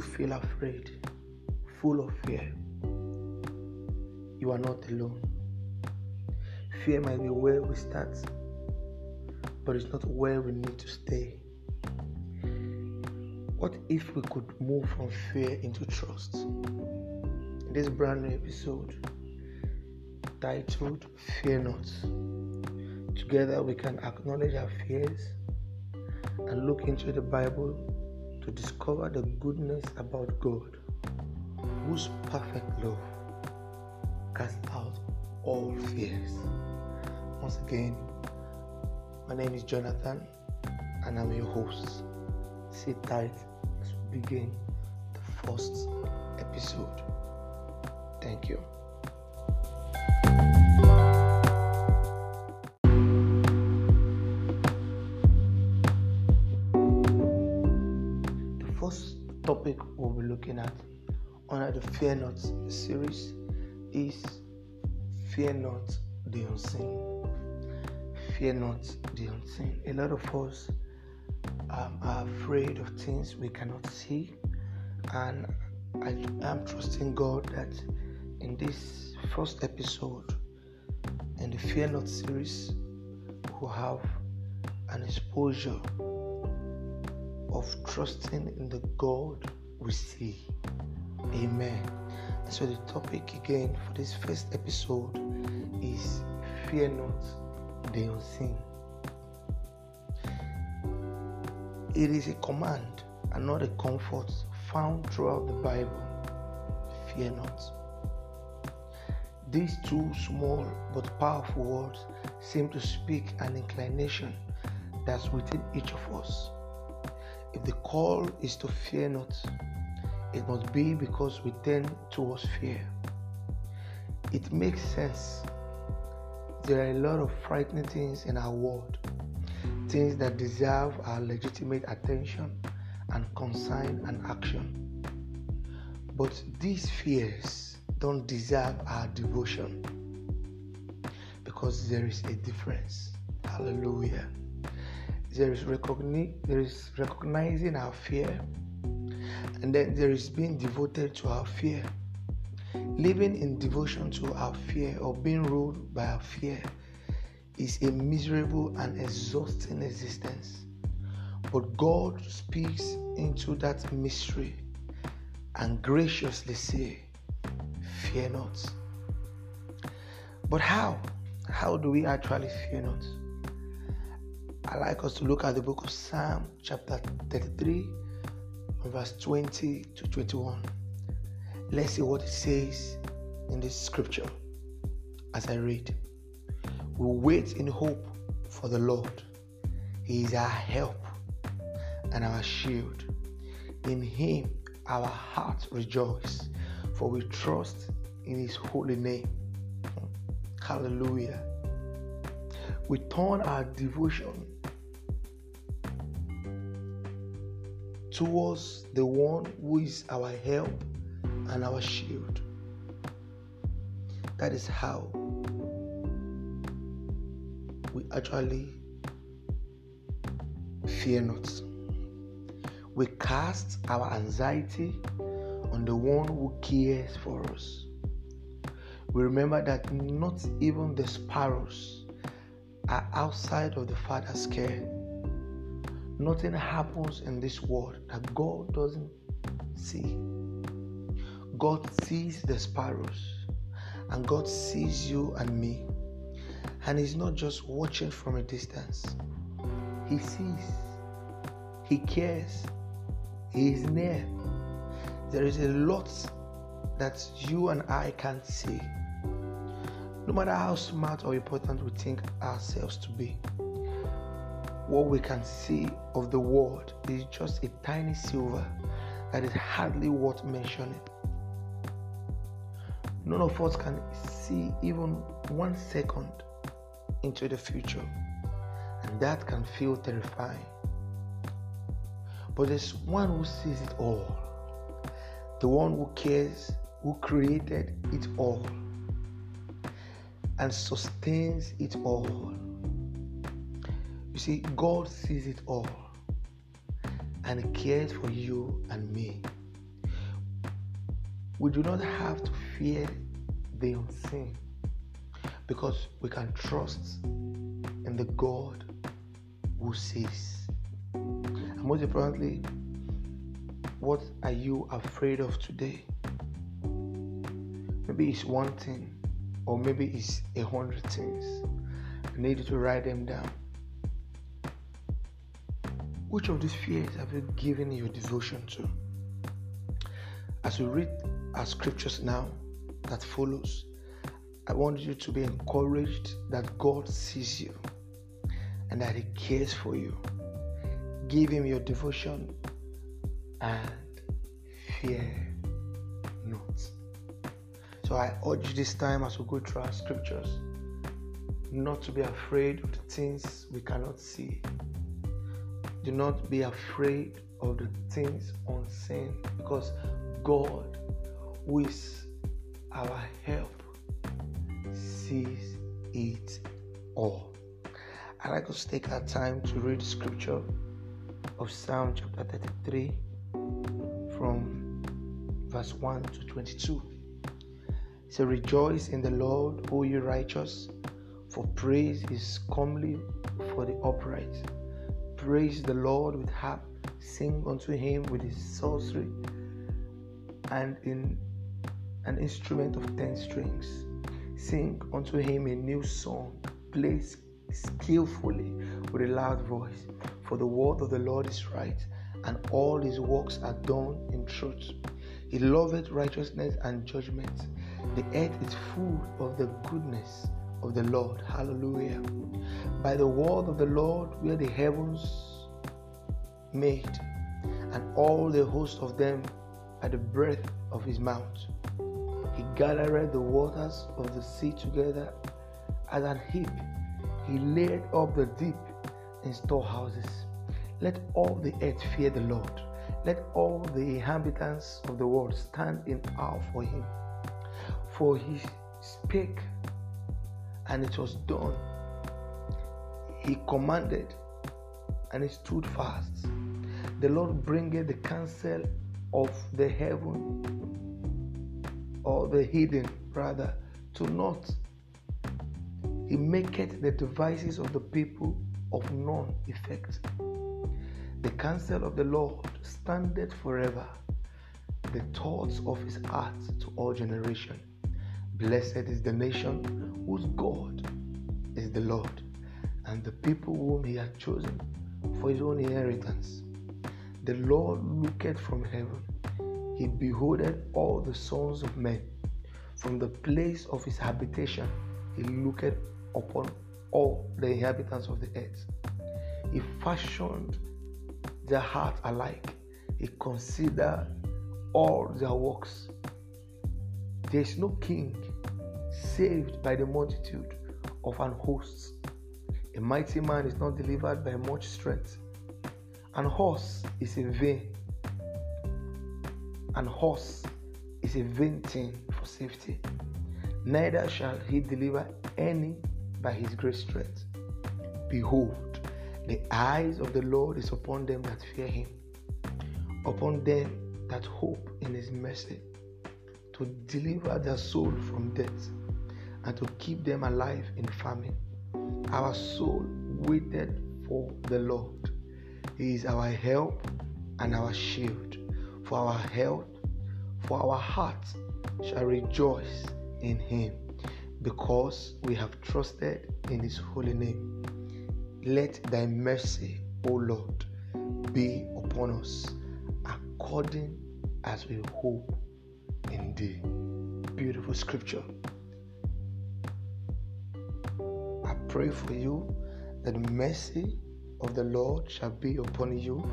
you feel afraid, full of fear, you are not alone. Fear might be where we start, but it's not where we need to stay. What if we could move from fear into trust? In this brand new episode titled Fear Not, together we can acknowledge our fears and look into the Bible to discover the goodness about God, whose perfect love casts out all fears. Once again, my name is Jonathan and I'm your host. Sit tight as we begin the first episode. Thank you. Looking at under the Fear Not series is Fear Not the Unseen. Fear not the unseen. A lot of us um, are afraid of things we cannot see, and I am trusting God that in this first episode in the Fear Not series, we'll have an exposure of trusting in the God we see. Amen. And so the topic again for this first episode is Fear Not the Unseen. It is a command and not a comfort found throughout the Bible. Fear not. These two small but powerful words seem to speak an inclination that's within each of us. If the call is to fear not, it must be because we tend towards fear. It makes sense. There are a lot of frightening things in our world, things that deserve our legitimate attention and concern and action. But these fears don't deserve our devotion because there is a difference. Hallelujah. There is, recogni- there is recognizing our fear, and then there is being devoted to our fear. Living in devotion to our fear or being ruled by our fear is a miserable and exhausting existence. But God speaks into that mystery and graciously say, Fear not. But how? How do we actually fear not? I like us to look at the book of Psalm, chapter 33, verse 20 to 21. Let's see what it says in this scripture as I read. We wait in hope for the Lord. He is our help and our shield. In Him our hearts rejoice, for we trust in His holy name. Hallelujah. We turn our devotion towards the one who is our help and our shield. That is how we actually fear not. We cast our anxiety on the one who cares for us. We remember that not even the sparrows are outside of the Father's care. Nothing happens in this world that God doesn't see. God sees the sparrows and God sees you and me. And He's not just watching from a distance, He sees, He cares, He is near. There is a lot that you and I can't see. No matter how smart or important we think ourselves to be, what we can see of the world is just a tiny silver that is hardly worth mentioning. None of us can see even one second into the future, and that can feel terrifying. But there's one who sees it all, the one who cares, who created it all, and sustains it all. See, God sees it all, and cares for you and me. We do not have to fear the unseen because we can trust in the God who sees. And most importantly, what are you afraid of today? Maybe it's one thing, or maybe it's a hundred things. I need you to write them down. Which of these fears have you given your devotion to? As we read our scriptures now that follows, I want you to be encouraged that God sees you and that He cares for you. Give Him your devotion and fear not. So I urge this time as we go through our scriptures not to be afraid of the things we cannot see. Do not be afraid of the things unseen because God, who is our help, sees it all. I'd like us to take our time to read scripture of Psalm chapter 33 from verse 1 to 22. It says, Rejoice in the Lord, O you righteous, for praise is comely for the upright. Praise the Lord with harp, sing unto him with his psaltery and in an instrument of ten strings. Sing unto him a new song, play skillfully with a loud voice. For the word of the Lord is right, and all his works are done in truth. He loveth righteousness and judgment. The earth is full of the goodness of the Lord. Hallelujah. By the word of the Lord were the heavens made, and all the host of them at the breath of his mouth. He gathered the waters of the sea together as an heap. He laid up the deep in storehouses. Let all the earth fear the Lord. Let all the inhabitants of the world stand in awe for him. For he spake, and it was done. He commanded, and it stood fast. The Lord bringeth the counsel of the heaven or the hidden rather to naught. He maketh the devices of the people of none effect. The counsel of the Lord standeth forever, the thoughts of his heart to all generation. Blessed is the nation whose God is the Lord, and the people whom he hath chosen for his own inheritance. The Lord looketh from heaven, he beholdeth all the sons of men. From the place of his habitation, he looketh upon all the inhabitants of the earth. He fashioned their heart alike, he considered all their works. There is no king saved by the multitude of an host. A mighty man is not delivered by much strength. An horse is in vain. An horse is a vain thing for safety. Neither shall he deliver any by his great strength. Behold, the eyes of the Lord is upon them that fear him, upon them that hope in his mercy, to deliver their soul from death, and to keep them alive in famine. Our soul waited for the Lord he is our help and our shield. For our health, for our hearts shall rejoice in him, because we have trusted in his holy name. Let thy mercy, O Lord, be upon us according as we hope in thee. Beautiful scripture. Pray for you that the mercy of the Lord shall be upon you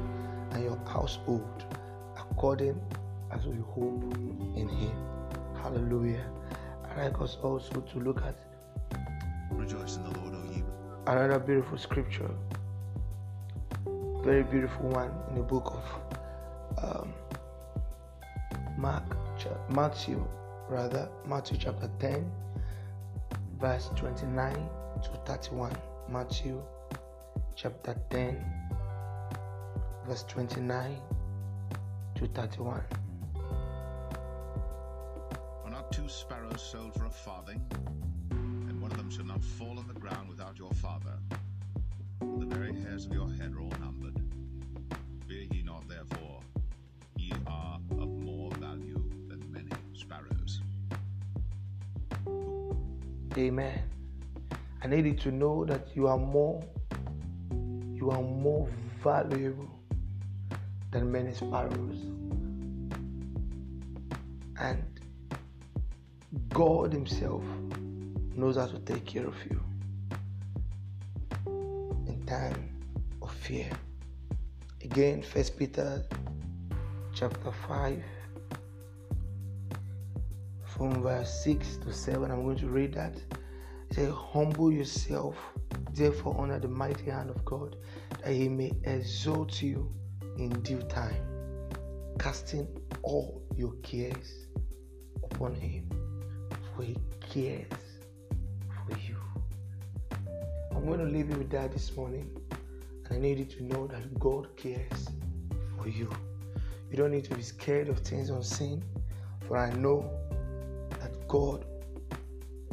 and your household, according as we hope in Him. Hallelujah. I'd like us also to look at Rejoice in the Lord, O you. Another beautiful scripture, very beautiful one in the book of um, Mark, Matthew, rather Matthew chapter 10, verse 29 to 31. Matthew chapter 10, verse 29 to 31. Are not two sparrows sold for a farthing, and one of them shall not fall on the ground without your father. The very hairs of your head are all numbered. Fear ye not, therefore, ye are of more value than many sparrows. Amen. I need you to know that you are more you are more valuable than many sparrows. And God Himself knows how to take care of you in time of fear. Again, First Peter chapter 5 from verse 6 to 7. I'm going to read that. Humble yourself, therefore, under the mighty hand of God, that he may exalt you in due time, casting all your cares upon him, for he cares for you. I'm going to leave you with that this morning, and I need you to know that God cares for you. You don't need to be scared of things unseen, for I know that God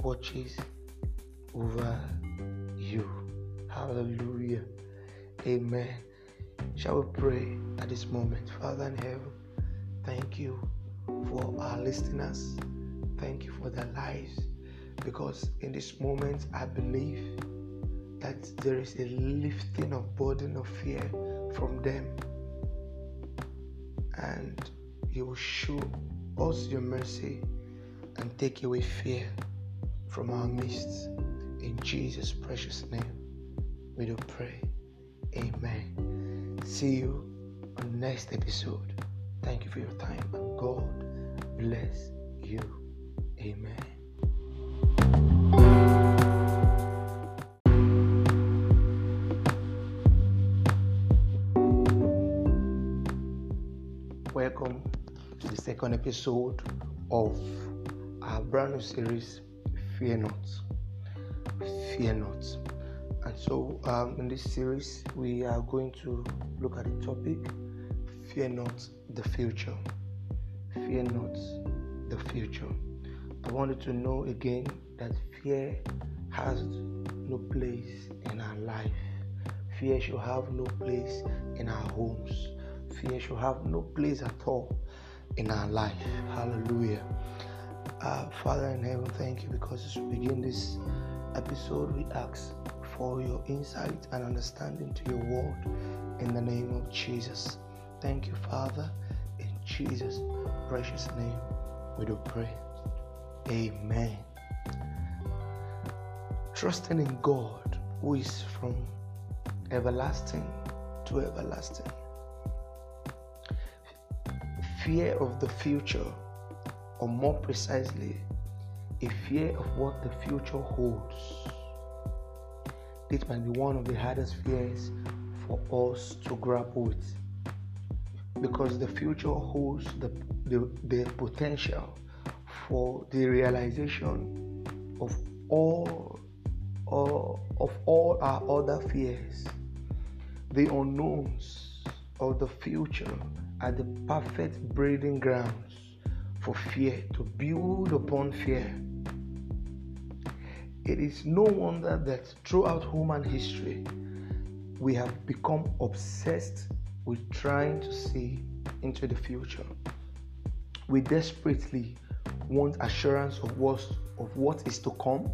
watches over you. Hallelujah. Amen. Shall we pray at this moment? Father in heaven, thank you for our listeners. Thank you for their lives. Because in this moment, I believe that there is a lifting of burden of fear from them. And you will show us your mercy and take away fear from our midst. In Jesus' precious name, we do pray. Amen. See you on the next episode. Thank you for your time and God bless you. Amen. Welcome to the second episode of our brand new series, Fear Not. Fear Not. And so, um, in this series, we are going to look at the topic Fear Not the Future. Fear Not the Future. I wanted to know again that fear has no place in our life. Fear should have no place in our homes. Fear should have no place at all in our life. Hallelujah. Uh, Father in heaven, thank you because as we begin this episode, we ask for your insight and understanding to your word in the name of Jesus. Thank you, Father, in Jesus' precious name. We do pray. Amen. Trusting in God, who is from everlasting to everlasting. Fear of the future, or more precisely, a fear of what the future holds. This might be one of the hardest fears for us to grapple with because the future holds the, the, the potential for the realization of all, all of all our other fears. The unknowns of the future are the perfect breeding grounds for fear to build upon fear. It is no wonder that throughout human history, we have become obsessed with trying to see into the future. We desperately want assurance of what, of what is to come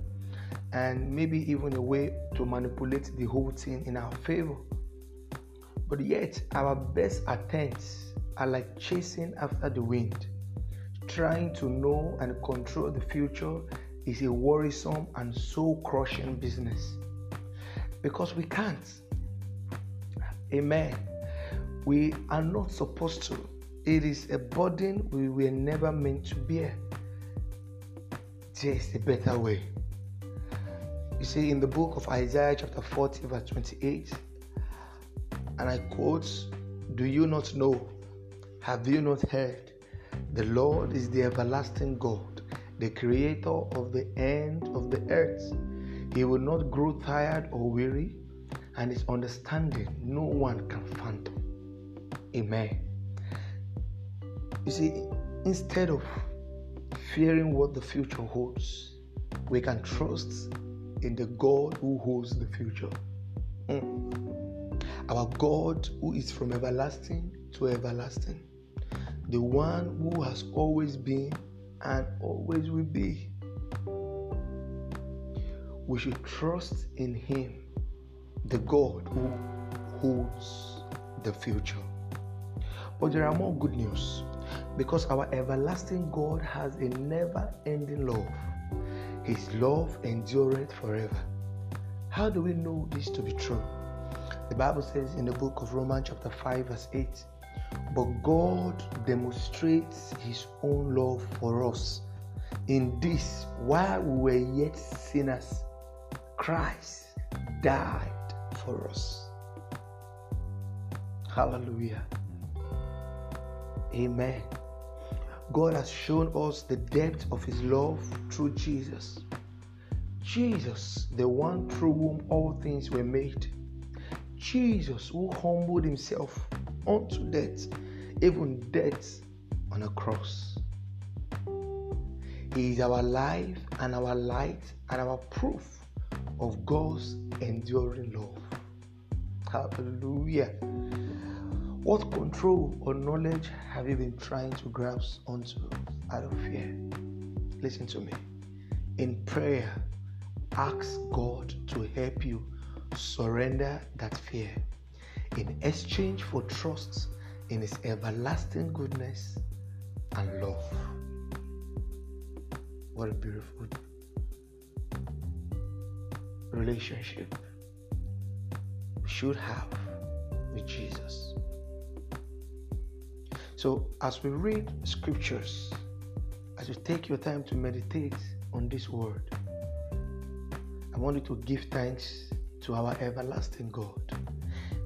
and maybe even a way to manipulate the whole thing in our favor. But yet, our best attempts are like chasing after the wind. Trying to know and control the future is a worrisome and soul crushing business because we can't. Amen. We are not supposed to. It is a burden we were never meant to bear. There is a better way. You see, in the book of Isaiah, chapter 40, verse 28, and I quote, Do you not know? Have you not heard? The Lord is the everlasting God, the creator of the end of the earth. He will not grow tired or weary, and his understanding no one can fathom. Amen. You see, instead of fearing what the future holds, we can trust in the God who holds the future. Mm. Our God who is from everlasting to everlasting. The one who has always been and always will be. We should trust in Him, the God who holds the future. But there are more good news because our everlasting God has a never ending love. His love endureth forever. How do we know this to be true? The Bible says in the book of Romans, chapter 5, verse 8, but God demonstrates his own love for us. In this, while we were yet sinners, Christ died for us. Hallelujah. Amen. God has shown us the depth of His love through Jesus. Jesus, the one through whom all things were made. Jesus, who humbled Himself unto death, even death on a cross. He is our life and our light and our proof of God's enduring love. Hallelujah. What control or knowledge have you been trying to grasp onto out of fear? Listen to me. In prayer, ask God to help you surrender that fear in exchange for trust in His everlasting goodness and love. What a beautiful relationship we should have with Jesus. So, as we read scriptures, as you take your time to meditate on this word, I want you to give thanks to our everlasting God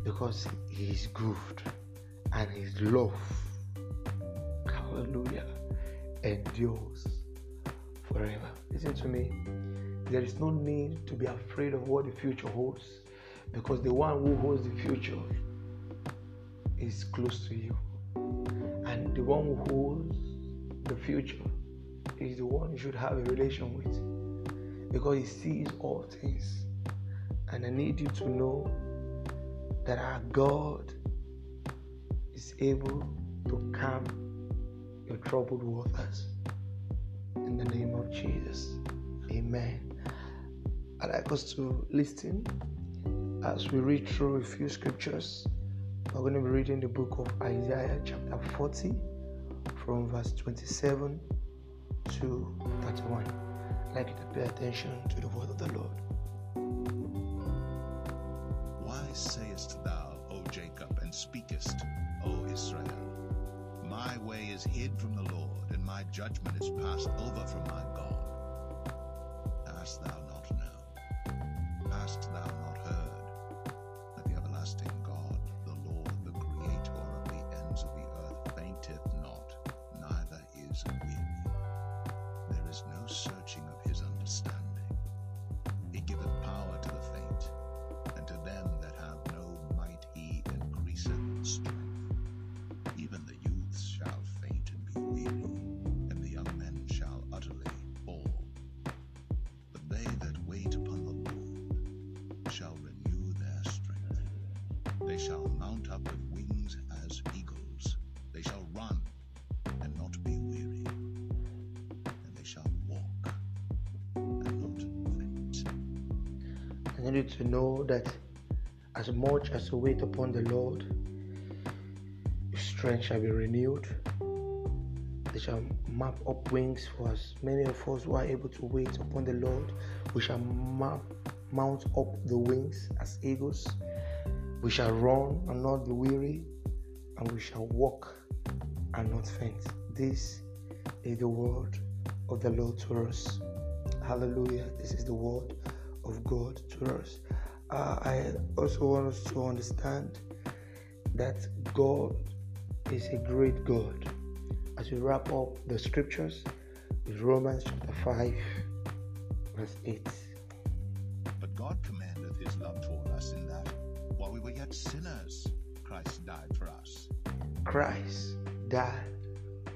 because He is good and His love, hallelujah, endures forever. Listen to me. There is no need to be afraid of what the future holds because the one who holds the future is close to you. And the one who holds the future is the one you should have a relation with because he sees all things. And I need you to know that our God is able to calm your troubled waters. In the name of Jesus. Amen. I'd like us to listen as we read through a few scriptures we're going to be reading the book of Isaiah, chapter 40, from verse 27 to 31. I'd like you to pay attention to the word of the Lord. Sayest thou, O Jacob, and speakest, O Israel? My way is hid from the Lord, and my judgment is passed over from my God. Hast thou Need you to know that as much as you wait upon the Lord, your strength shall be renewed. They shall map up wings for us. many of us who are able to wait upon the Lord. We shall map, mount up the wings as eagles. We shall run and not be weary, and we shall walk and not faint. This is the word of the Lord to us. Hallelujah. This is the word of God to us. Uh, I also want us to understand that God is a great God. As we wrap up the scriptures with Romans chapter 5, verse 8. But God commandeth his love toward us in that, while we were yet sinners, Christ died for us. Christ died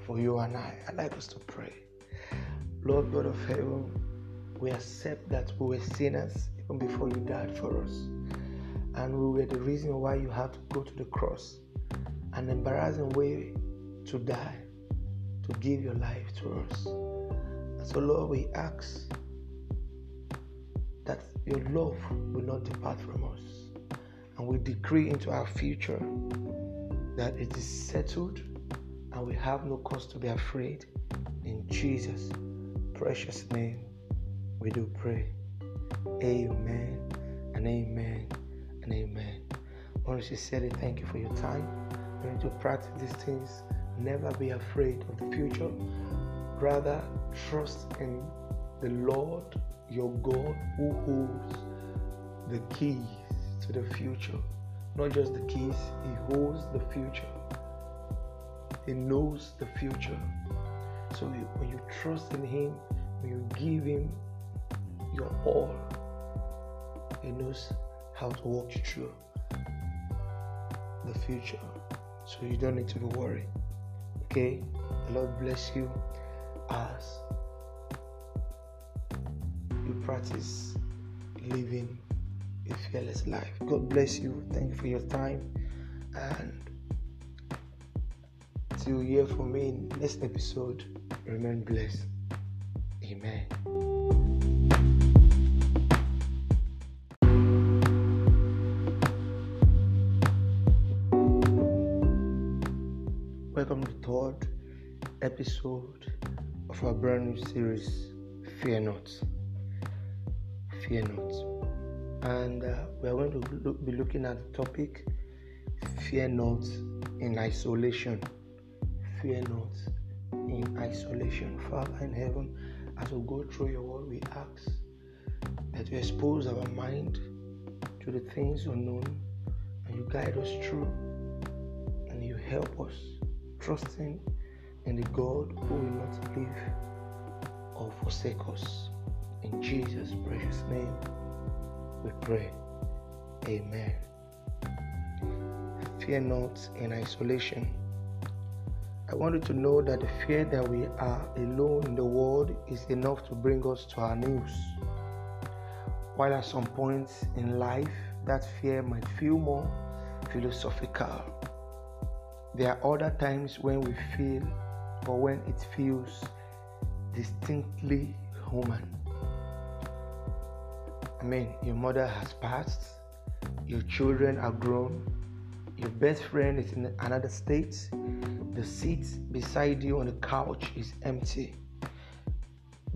for you and I. I'd like us to pray. Lord God of heaven, we accept that we were sinners even before you died for us. And we were the reason why you had to go to the cross, an embarrassing way to die, to give your life to us. And so, Lord, we ask that your love will not depart from us. And we decree into our future that it is settled and we have no cause to be afraid. In Jesus' precious name, we do pray. Amen and amen and amen. Honestly, said thank you for your time. We need to practice these things. Never be afraid of the future. Rather, trust in the Lord your God who holds the keys to the future. Not just the keys, He holds the future. He knows the future. So when you trust in Him, when you give Him your all, He knows how to walk you through the future. So you don't need to be worried. Okay? The Lord bless you as you practice living a fearless life. God bless you. Thank you for your time. And till you hear from me in next episode, remain blessed. Amen. Episode of our brand new series, Fear Not. Fear Not. And uh, we are going to look, be looking at the topic Fear Not in Isolation. Fear Not in Isolation. Father in heaven, as we go through your word, we ask that you expose our mind to the things unknown and you guide us through and you help us trusting in the God who will not leave or forsake us. In Jesus' precious name, we pray. Amen. Fear not in isolation. I want you to know that the fear that we are alone in the world is enough to bring us to our knees. While at some points in life, that fear might feel more philosophical. There are other times when we feel or when it feels distinctly human. I mean, your mother has passed, your children are grown, your best friend is in another state, the seat beside you on the couch is empty.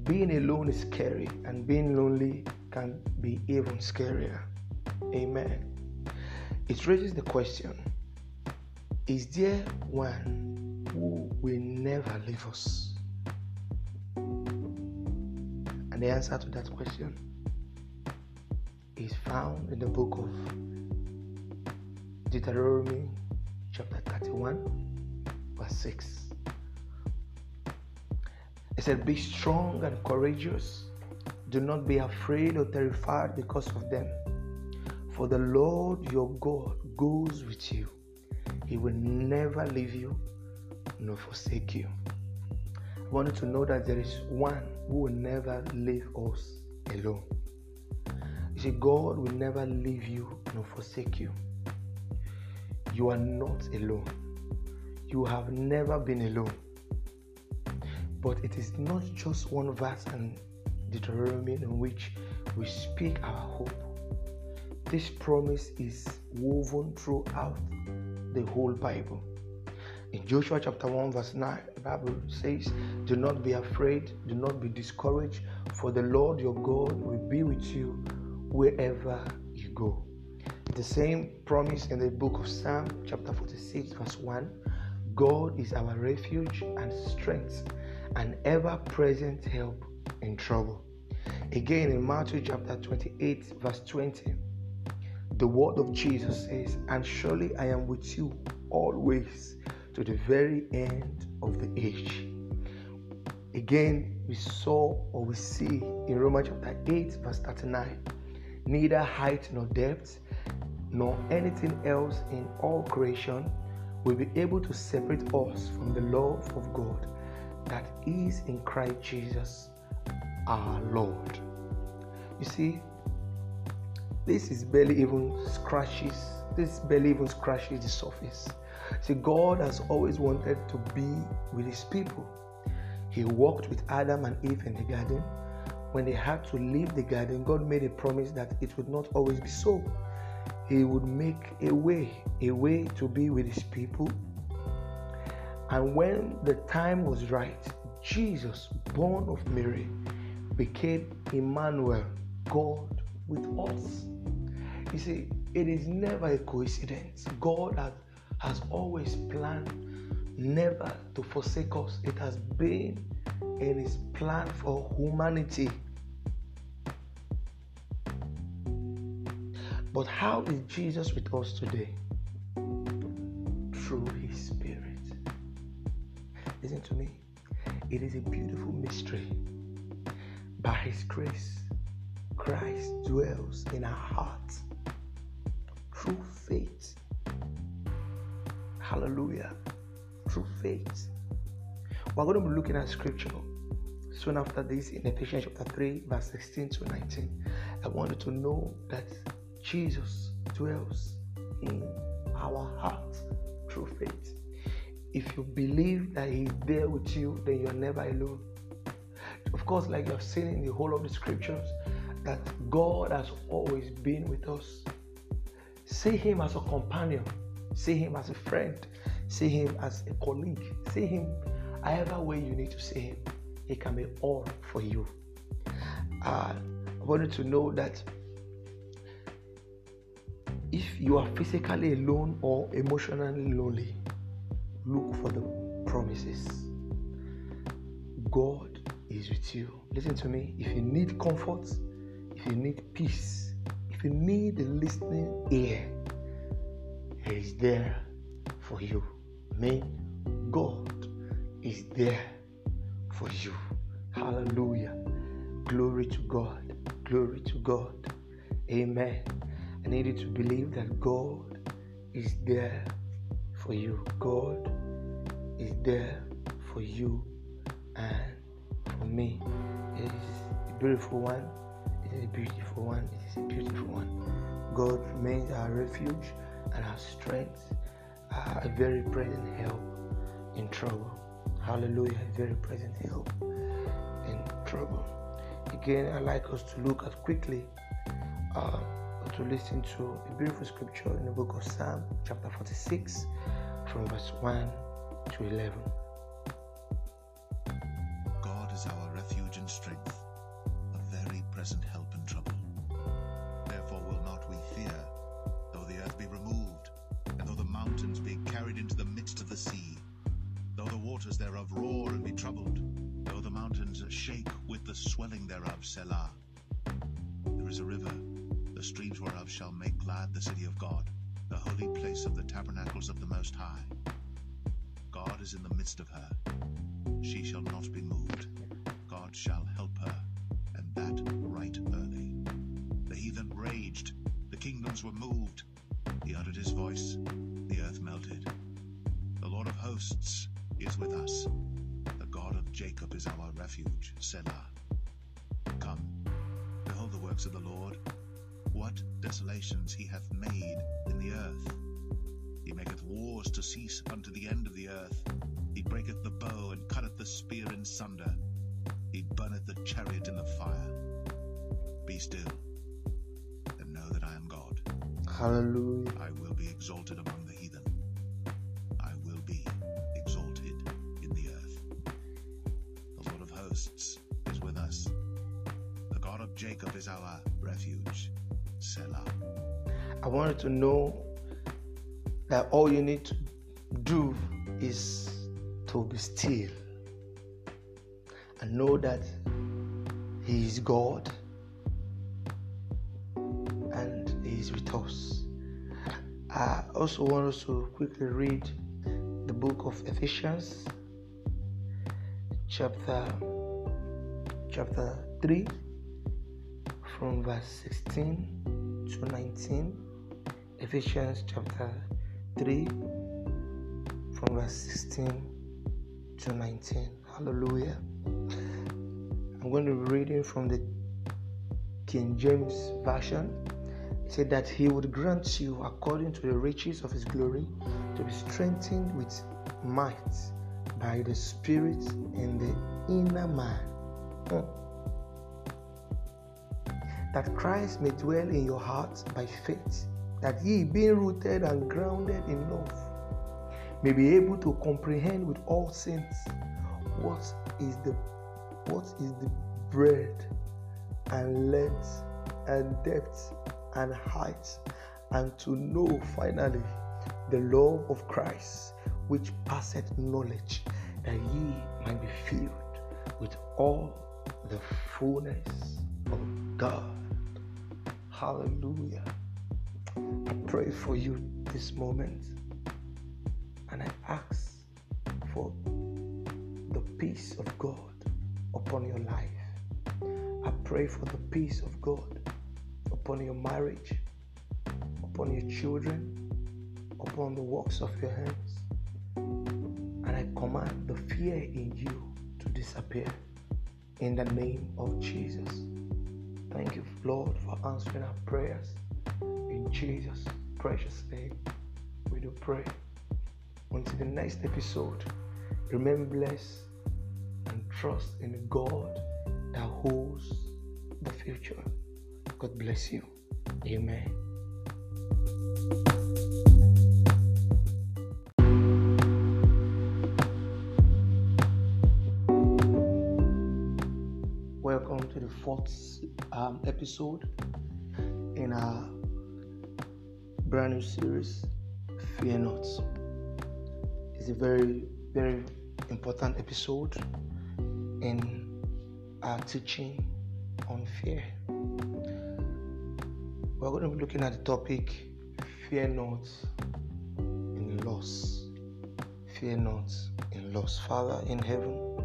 Being alone is scary, and being lonely can be even scarier. Amen. It raises the question Is there one who will never leave us? And the answer to that question is found in the book of Deuteronomy, chapter 31, verse 6. It said, Be strong and courageous. Do not be afraid or terrified because of them. For the Lord your God goes with you. He will never leave you nor forsake you. I want you to know that there is one who will never leave us alone. You see, God will never leave you nor forsake you. You are not alone. You have never been alone. But it is not just one verse in Deuteronomy in which we speak our hope. This promise is woven throughout the whole Bible. In Joshua chapter 1, verse 9, the Bible says, Do not be afraid, do not be discouraged, for the Lord your God will be with you wherever you go. The same promise in the book of Psalm, chapter 46, verse 1 God is our refuge and strength, and ever present help in trouble. Again, in Matthew chapter 28, verse 20, the word of Jesus says, And surely I am with you always to the very end of the age. Again, we saw or we see in Romans chapter 8, verse 39 neither height nor depth, nor anything else in all creation will be able to separate us from the love of God that is in Christ Jesus our Lord. You see, this is barely even scratches, this barely even scratches the surface. See, God has always wanted to be with his people. He walked with Adam and Eve in the garden. When they had to leave the garden, God made a promise that it would not always be so. He would make a way, a way to be with his people. And when the time was right, Jesus, born of Mary, became Emmanuel, God with us. You see, it is never a coincidence. God has, has always planned never to forsake us. It has been in His plan for humanity. But how is Jesus with us today? Through His Spirit. Listen to me. It is a beautiful mystery. By His grace, Christ dwells in our hearts through faith. Hallelujah. Through faith. We're going to be looking at scripture soon after this in Ephesians chapter 3, verse 16 to 19. I want you to know that Jesus dwells in our hearts through faith. If you believe that He's there with you, then you're never alone. Of course, like you have seen in the whole of the scriptures, that God has always been with us. See Him as a companion, see Him as a friend, see Him as a colleague, see Him however way you need to see Him. He can be all for you. Uh, I want you to know that if you are physically alone or emotionally lonely, look for the promises. God is with you. Listen to me. If you need comfort, if you need peace, if you need a listening ear, He is there for you. May God is there for you. Hallelujah. Glory to God. Glory to God. Amen. I need you to believe that God is there for you. God is there for you and for me. It is a beautiful one. It is a beautiful one. It is a beautiful one. God remains our refuge and our strength, a very present help in trouble. Hallelujah, a very present help in trouble. Again, I'd like us to look at quickly. Uh, to listen to a beautiful scripture in the book of Psalm, chapter 46, from verse 1 to 11. Hallelujah. I will be exalted among the heathen. I will be exalted in the earth. The Lord of hosts is with us. The God of Jacob is our refuge. Selah. I wanted to know that all you need to do is to be still and know that He is God also want us to quickly read the book of Ephesians, chapter chapter 3 from verse 16 to 19. Ephesians chapter 3 from verse 16 to 19. Hallelujah. I'm going to be reading from the King James Version. Said that He would grant you, according to the riches of His glory, to be strengthened with might by the Spirit in the inner man. Hmm. That Christ may dwell in your hearts by faith, that ye, being rooted and grounded in love, may be able to comprehend with all saints what is the what is the breadth and length and depth and height, and to know finally the love of Christ, which passeth knowledge, that ye might be filled with all the fullness of God. Hallelujah. I pray for you this moment and I ask for the peace of God upon your life. I pray for the peace of God upon your marriage, upon your children, upon the works of your hands. And I command the fear in you to disappear in the name of Jesus. Thank you, Lord, for answering our prayers. In Jesus' precious name, we do pray. Until the next episode, remain blessed and trust in God that holds the future. God bless you. Amen. Welcome to the fourth um, episode in our brand new series, Fear Not. It's a very, very important episode in our teaching on fear. We're going to be looking at the topic Fear Not in Loss. Fear Not in Loss. Father in heaven,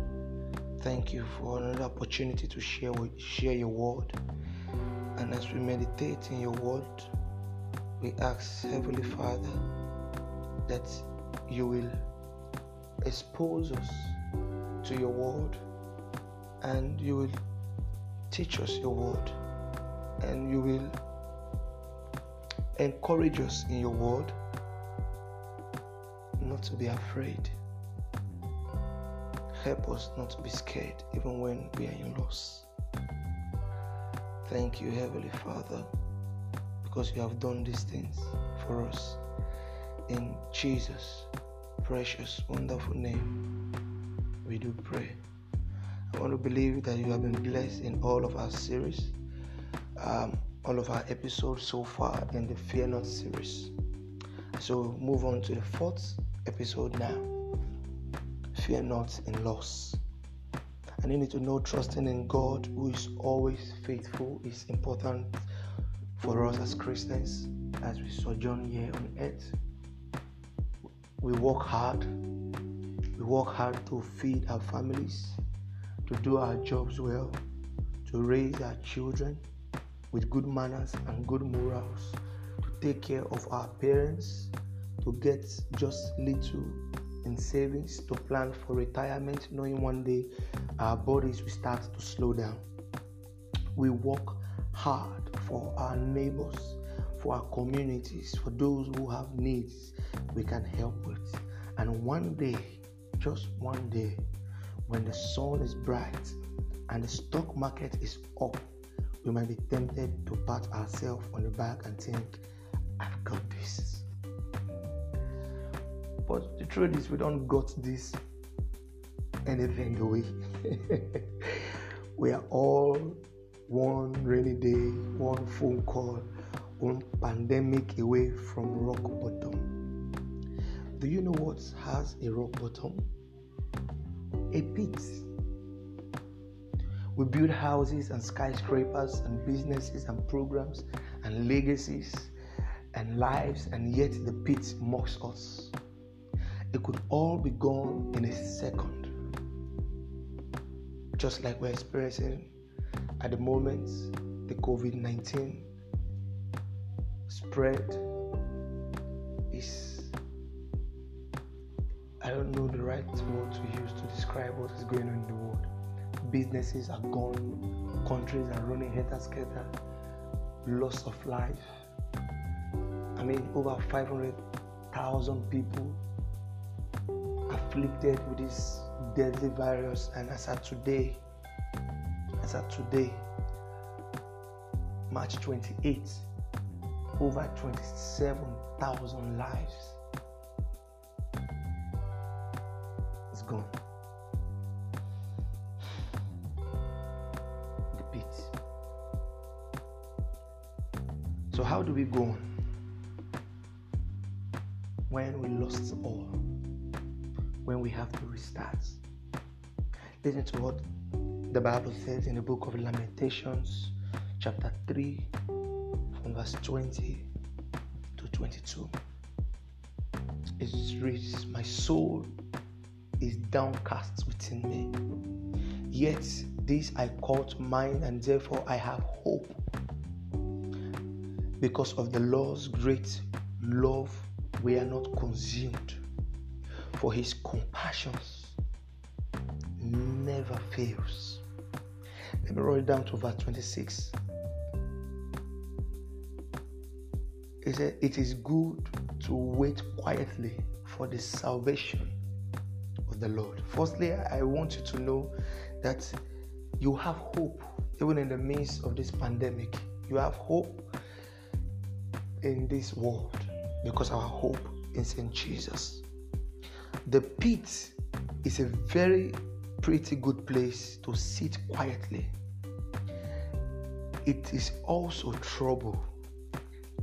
thank you for another opportunity to share, share your word. And as we meditate in your word, we ask, Heavenly Father, that you will expose us to your word and you will teach us your word and you will encourage us in your word not to be afraid. Help us not to be scared even when we are in loss. Thank you, Heavenly Father, because you have done these things for us. In Jesus' precious, wonderful name, we do pray. I want to believe that you have been blessed in all of our series, um, all of our episodes so far in the Fear Not series. So, move on to the fourth episode now Fear Not in Loss. And you need to know trusting in God, who is always faithful, is important for us as Christians as we sojourn here on earth. We work hard. We work hard to feed our families, to do our jobs well, to raise our children with good manners and good morals, to take care of our parents, to get just little in savings, to plan for retirement, knowing one day our bodies will start to slow down. We work hard for our neighbors, for our communities, for those who have needs we can help with. And one day, just one day, when the sun is bright and the stock market is up, we might be tempted to pat ourselves on the back and think, I've got this. But the truth is, we don't got this anything away. we are all one rainy day, one phone call, one pandemic away from rock bottom. Do you know what has a rock bottom? A pit. We build houses and skyscrapers and businesses and programs and legacies and lives, and yet the pit mocks us. It could all be gone in a second. Just like we're experiencing at the moment, the COVID 19 spread is, I don't know the right word to use to describe what is going on in the world. Businesses are gone, countries are running helter skelter, loss of life. I mean, over 500,000 people afflicted with this deadly virus, and as of today, as of today, March 28, over 27,000 lives is gone. How do we go on when we lost all? When we have to restart? Listen to what the Bible says in the book of Lamentations, chapter 3, from verse 20 to 22. It reads, My soul is downcast within me. Yet this I call to mind, and therefore I have hope. Because of the Lord's great love, we are not consumed, for his compassions never fails. Let me roll it down to verse 26. He said, It is good to wait quietly for the salvation of the Lord. Firstly, I want you to know that you have hope even in the midst of this pandemic. You have hope in this world because our hope is in Jesus. The pit is a very pretty good place to sit quietly. It is also trouble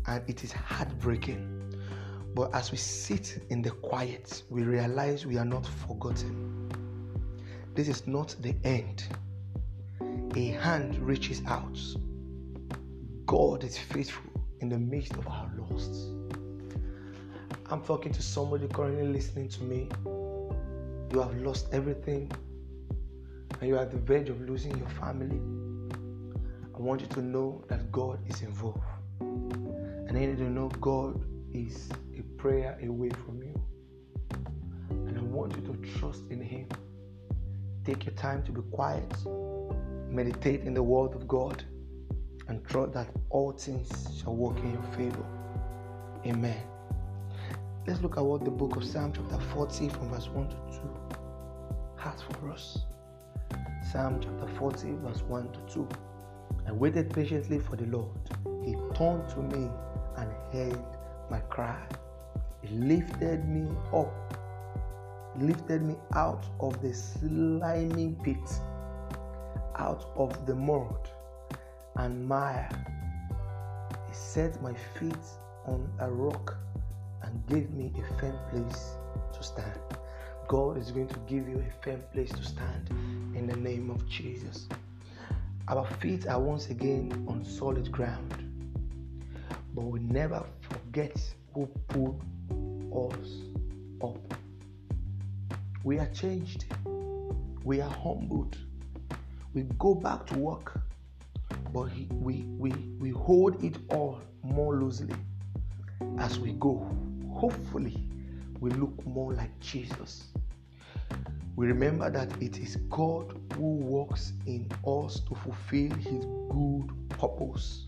and it is heartbreaking. But as we sit in the quiet, we realize we are not forgotten. This is not the end. A hand reaches out. God is faithful in the midst of our loss. I'm talking to somebody currently listening to me. You have lost everything and you are at the verge of losing your family. I want you to know that God is involved. And I need to know God is a prayer away from you. And I want you to trust in Him. Take your time to be quiet, meditate in the Word of God, and trust that all things shall work in your favor. Amen. Let's look at what the book of Psalm chapter 40 from verse 1 to 2 has for us. Psalm chapter 40, verse 1 to 2. I waited patiently for the Lord. He turned to me and heard my cry. He lifted me up, lifted me out of the slimy pit, out of the mud and mire. He set my feet on a rock and gave me a firm place to stand. God is going to give you a firm place to stand in the name of Jesus. Our feet are once again on solid ground, but we never forget who pulled us up. We are changed, we are humbled, we go back to work, but we, we, we hold it all more loosely as we go. Hopefully, we look more like Jesus. We remember that it is God who works in us to fulfill His good purpose.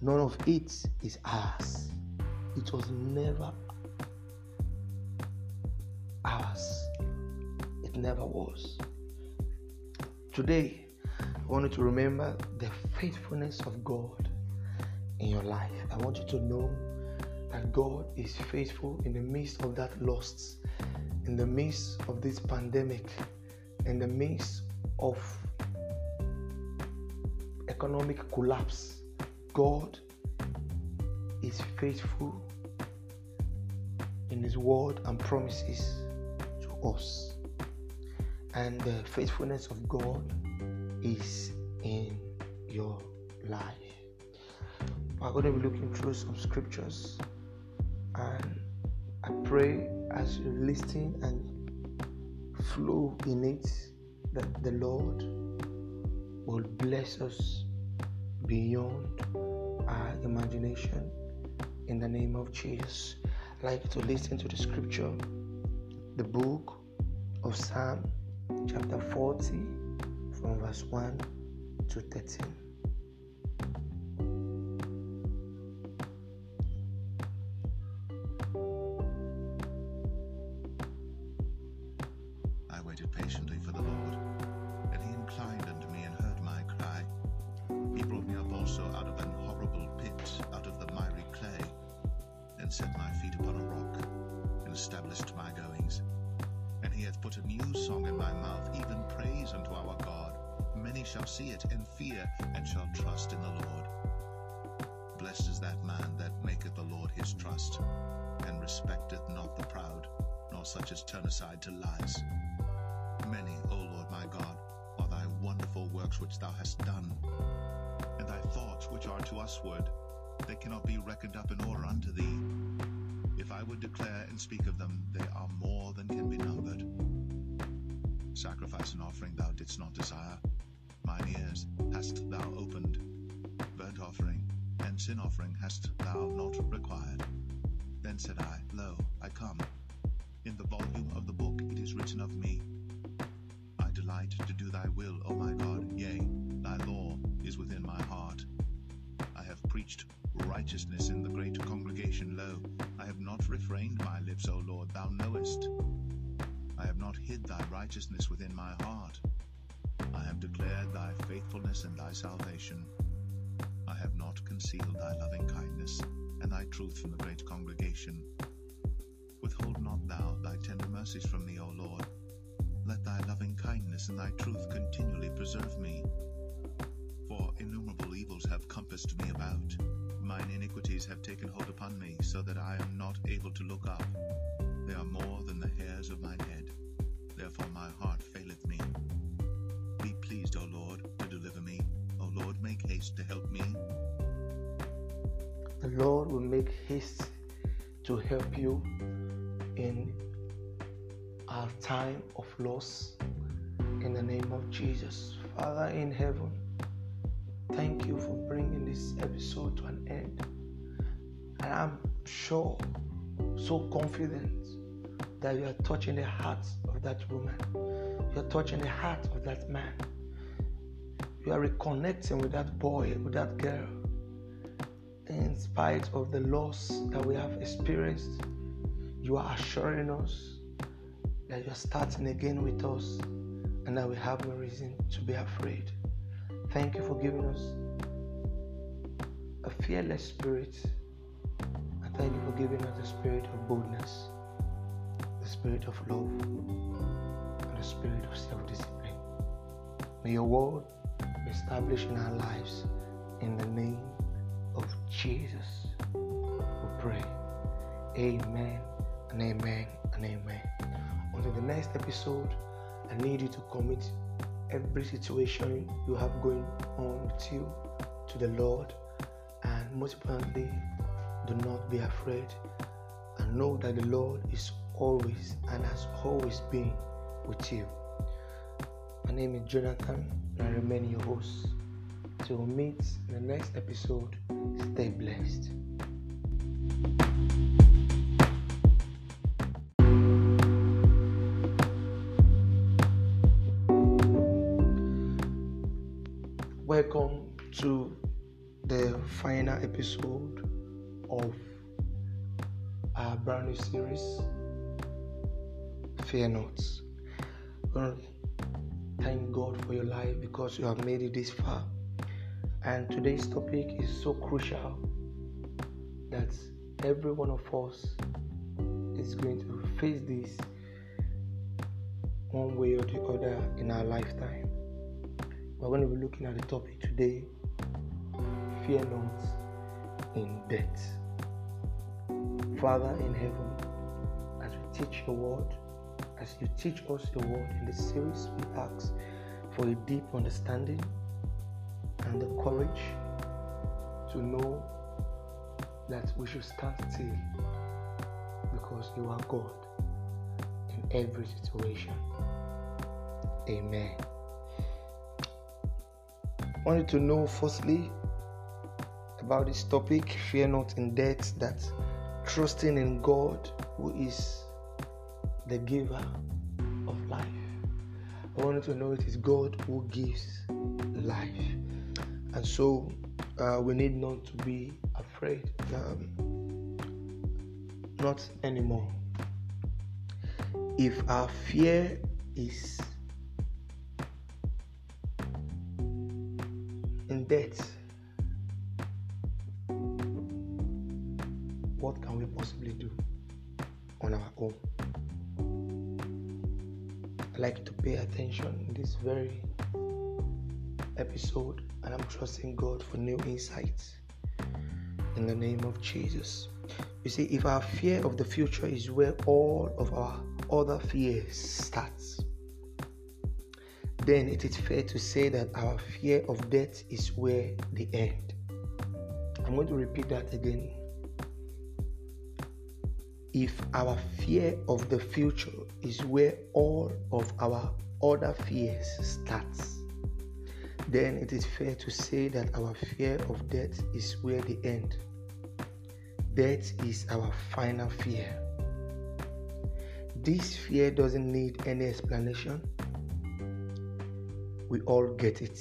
None of it is ours. It was never ours. It never was. Today, I want you to remember the faithfulness of God in your life. I want you to know that God is faithful in the midst of that loss, in the midst of this pandemic, in the midst of economic collapse. God is faithful in His word and promises to us. And the faithfulness of God is in your life. We're going to be looking through some scriptures and I pray as you listen and flow in it that the Lord will bless us beyond our imagination in the name of Jesus. I'd like to listen to the scripture, the book of Psalm, chapter 40, from verse 1 to 13. Then said I, Lo, I come. In the volume of the book it is written of me. I delight to do thy will, O my God, yea, thy law is within my heart. I have preached righteousness in the great congregation. Lo, I have not refrained my lips, O Lord, thou knowest. I have not hid thy righteousness within my heart. I have declared thy faithfulness and thy salvation. I have not concealed thy loving kindness and thy truth from the great congregation. Withhold not thou thy tender mercies from me, O Lord. Let thy loving kindness and thy truth continually preserve me. For innumerable evils have compassed me about. Mine iniquities have taken hold upon me, so that I am not able to look up. They are more than the hairs of mine head. Therefore my heart faileth me. Be pleased, O Lord, to deliver me. O Lord, make haste to help me. The Lord will make haste to help you in our time of loss in the name of Jesus. Father in heaven, thank you for bringing this episode to an end. And I'm sure, so confident that you are touching the heart of that woman. You're touching the heart of that man. You are reconnecting with that boy, with that girl in spite of the loss that we have experienced, you are assuring us that you are starting again with us and that we have no reason to be afraid. Thank you for giving us a fearless spirit. And thank you for giving us the spirit of boldness, the spirit of love, and the spirit of self discipline. May your word be established in our lives in the name of Jesus. We pray. Amen and amen and amen. Until the next episode, I need you to commit every situation you have going on with you to the Lord. And most importantly, do not be afraid. And know that the Lord is always and has always been with you. My name is Jonathan, and I remain your host. So we meet in the next episode, stay blessed. Welcome to the final episode of our brand new series, Fear Not. Thank God for your life because you have made it this far. And today's topic is so crucial that every one of us is going to face this one way or the other in our lifetime. We're going to be looking at the topic today Fear not in death. Father in heaven, as we teach your word, as you teach us your word in this series, we ask for a deep understanding and the courage to know that we should stand still because you are God in every situation. Amen. I want you to know, firstly, about this topic fear not in death, that trusting in God, who is the giver of life, I want you to know it is God who gives life. So uh, we need not to be afraid. Um, not anymore. If our fear is in debt, trusting God for new insights in the name of Jesus. You see, if our fear of the future is where all of our other fears starts, then it is fair to say that our fear of death is where they end. I'm going to repeat that again if our fear of the future is where all of our other fears starts, then it is fair to say that our fear of death is where the end. Death is our final fear. This fear doesn't need any explanation. We all get it.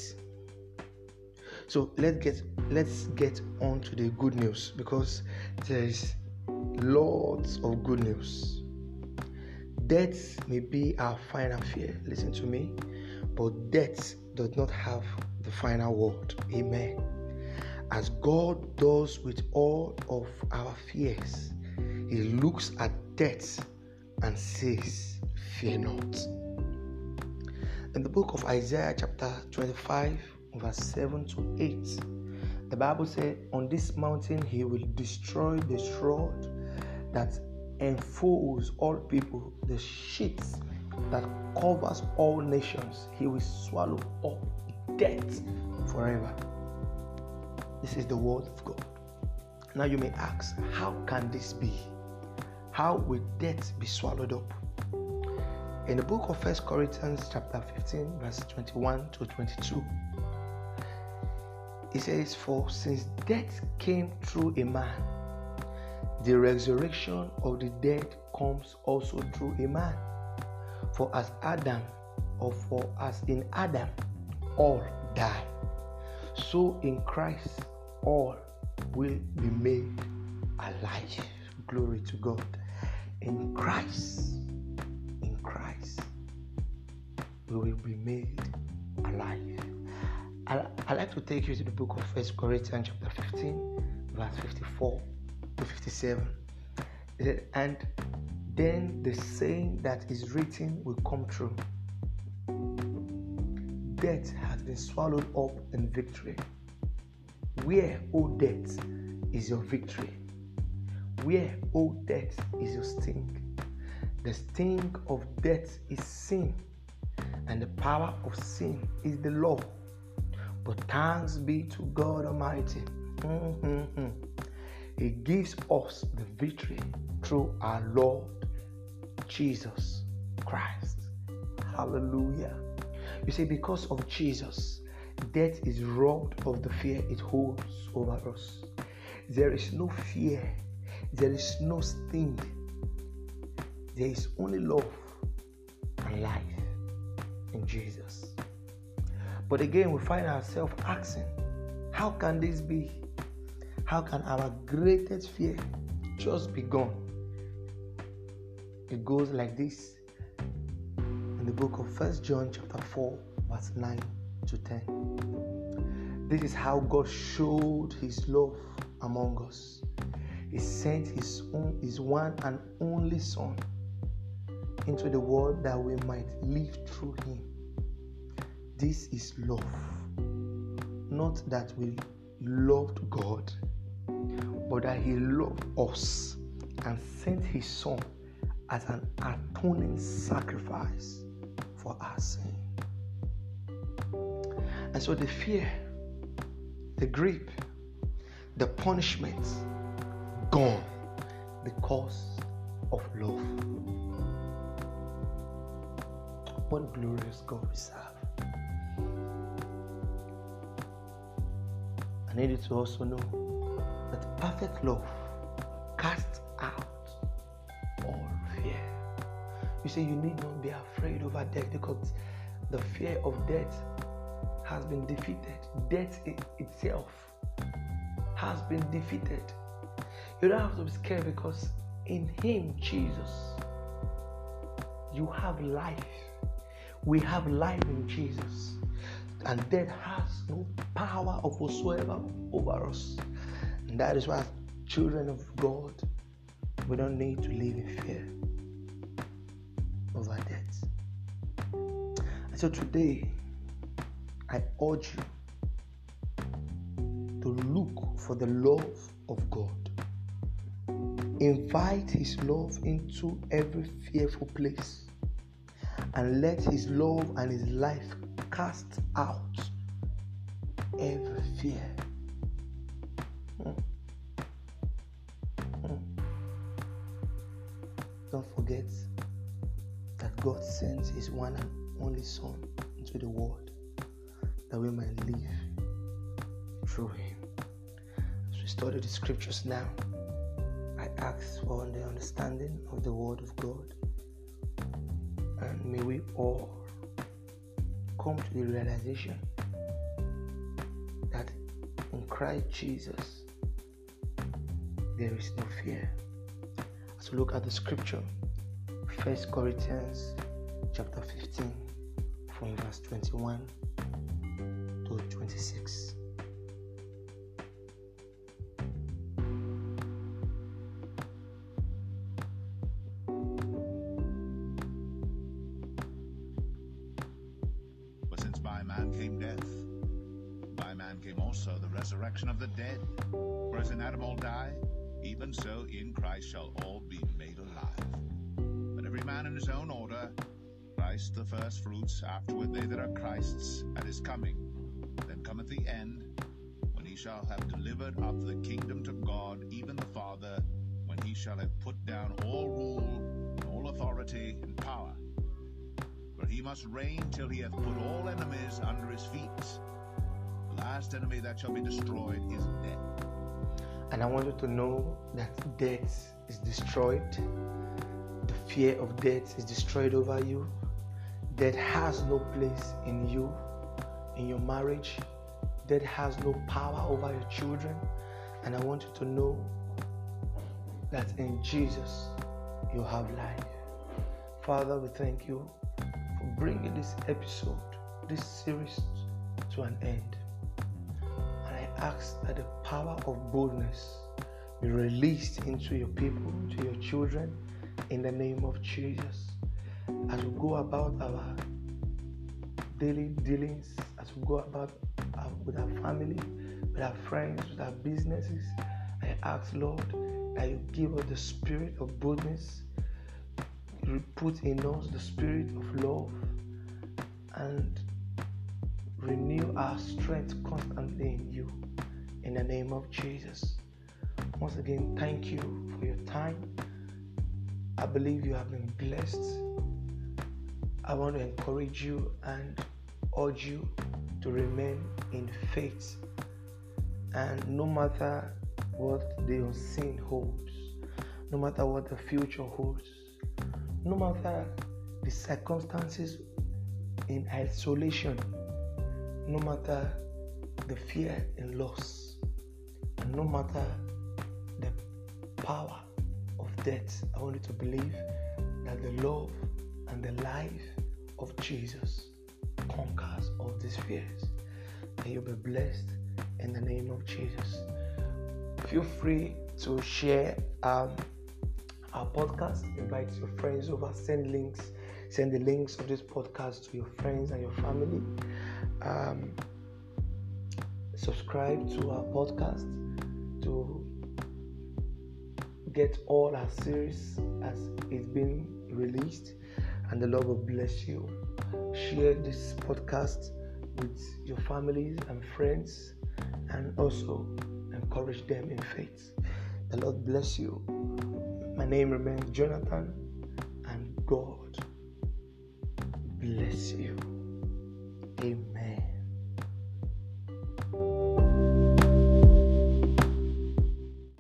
So let's get let's get on to the good news because there is lots of good news. Death may be our final fear, listen to me, but death does not have the final word. Amen. As God does with all of our fears, He looks at death and says, Fear not. In the book of Isaiah, chapter 25, verse 7 to 8, the Bible said, On this mountain he will destroy the shroud that enfolds all people, the sheets that covers all nations. He will swallow up death forever. This is the word of God. Now you may ask, how can this be? How will death be swallowed up? In the book of First Corinthians chapter 15, verse 21 to 22, it says, For since death came through a man, the resurrection of the dead comes also through a man. For as Adam, or for as in Adam, all die, so in Christ all will be made alive. Glory to God. In Christ, in Christ, we will be made alive. I, I like to take you to the book of First Corinthians chapter 15, verse 54 to 57. And then the saying that is written will come true. Death has been swallowed up in victory. Where, O death, is your victory? Where, O death, is your sting? The sting of death is sin, and the power of sin is the law. But thanks be to God Almighty. Mm-hmm. He gives us the victory through our Lord Jesus Christ. Hallelujah. You see, because of Jesus, death is robbed of the fear it holds over us. There is no fear, there is no sting, there is only love and life in Jesus. But again, we find ourselves asking, how can this be? How can our greatest fear just be gone? It goes like this in the book of First John chapter 4 verse 9 to 10. This is how God showed his love among us. He sent his own his one and only son into the world that we might live through him. This is love. Not that we loved God, but that He loved us and sent His Son as an atoning sacrifice for our sin. And so the fear, the grip, the punishment gone because of love. What glorious God we serve. I need you to also know that perfect love casts You say you need not be afraid over death because the fear of death has been defeated. Death itself has been defeated. You don't have to be scared because in Him, Jesus, you have life. We have life in Jesus. And death has no power of whatsoever over us. And that is why, children of God, we don't need to live in fear so today, I urge you to look for the love of God. Invite His love into every fearful place and let His love and His life cast out every fear. Hmm. Hmm. Don't forget that God sends His one and only Son into the world that we might live through Him. As we study the scriptures now, I ask for the understanding of the Word of God. And may we all come to the realization that in Christ Jesus there is no fear. As we look at the scripture, First Corinthians chapter 15 from verse 21 to 26. To know that death is destroyed. The fear of death is destroyed over you. Death has no place in you, in your marriage. Death has no power over your children. And I want you to know that in Jesus you have life. Father, we thank you for bringing this episode, this series to an end. And I ask that the power of boldness be released into your people, to your children, in the name of Jesus. As we go about our daily dealings, as we go about our, with our family, with our friends, with our businesses, I ask, Lord, that you give us the spirit of boldness, you put in us the spirit of love, and renew our strength constantly in you. In the name of Jesus. Once again, thank you for your time. I believe you have been blessed. I want to encourage you and urge you to remain in faith. And no matter what the unseen holds, no matter what the future holds, no matter the circumstances in isolation, no matter the fear and loss, and no matter power of death, I want you to believe that the love and the life of Jesus conquers all these fears. May you'll be blessed in the name of Jesus. Feel free to share um, our podcast. Invite your friends over. Send links. Send the links of this podcast to your friends and your family. Um, subscribe to our podcast to get all our series as it's been released, and the Lord will bless you. Share this podcast with your families and friends, and also encourage them in faith. The Lord bless you. My name remains Jonathan, and God bless you. Amen.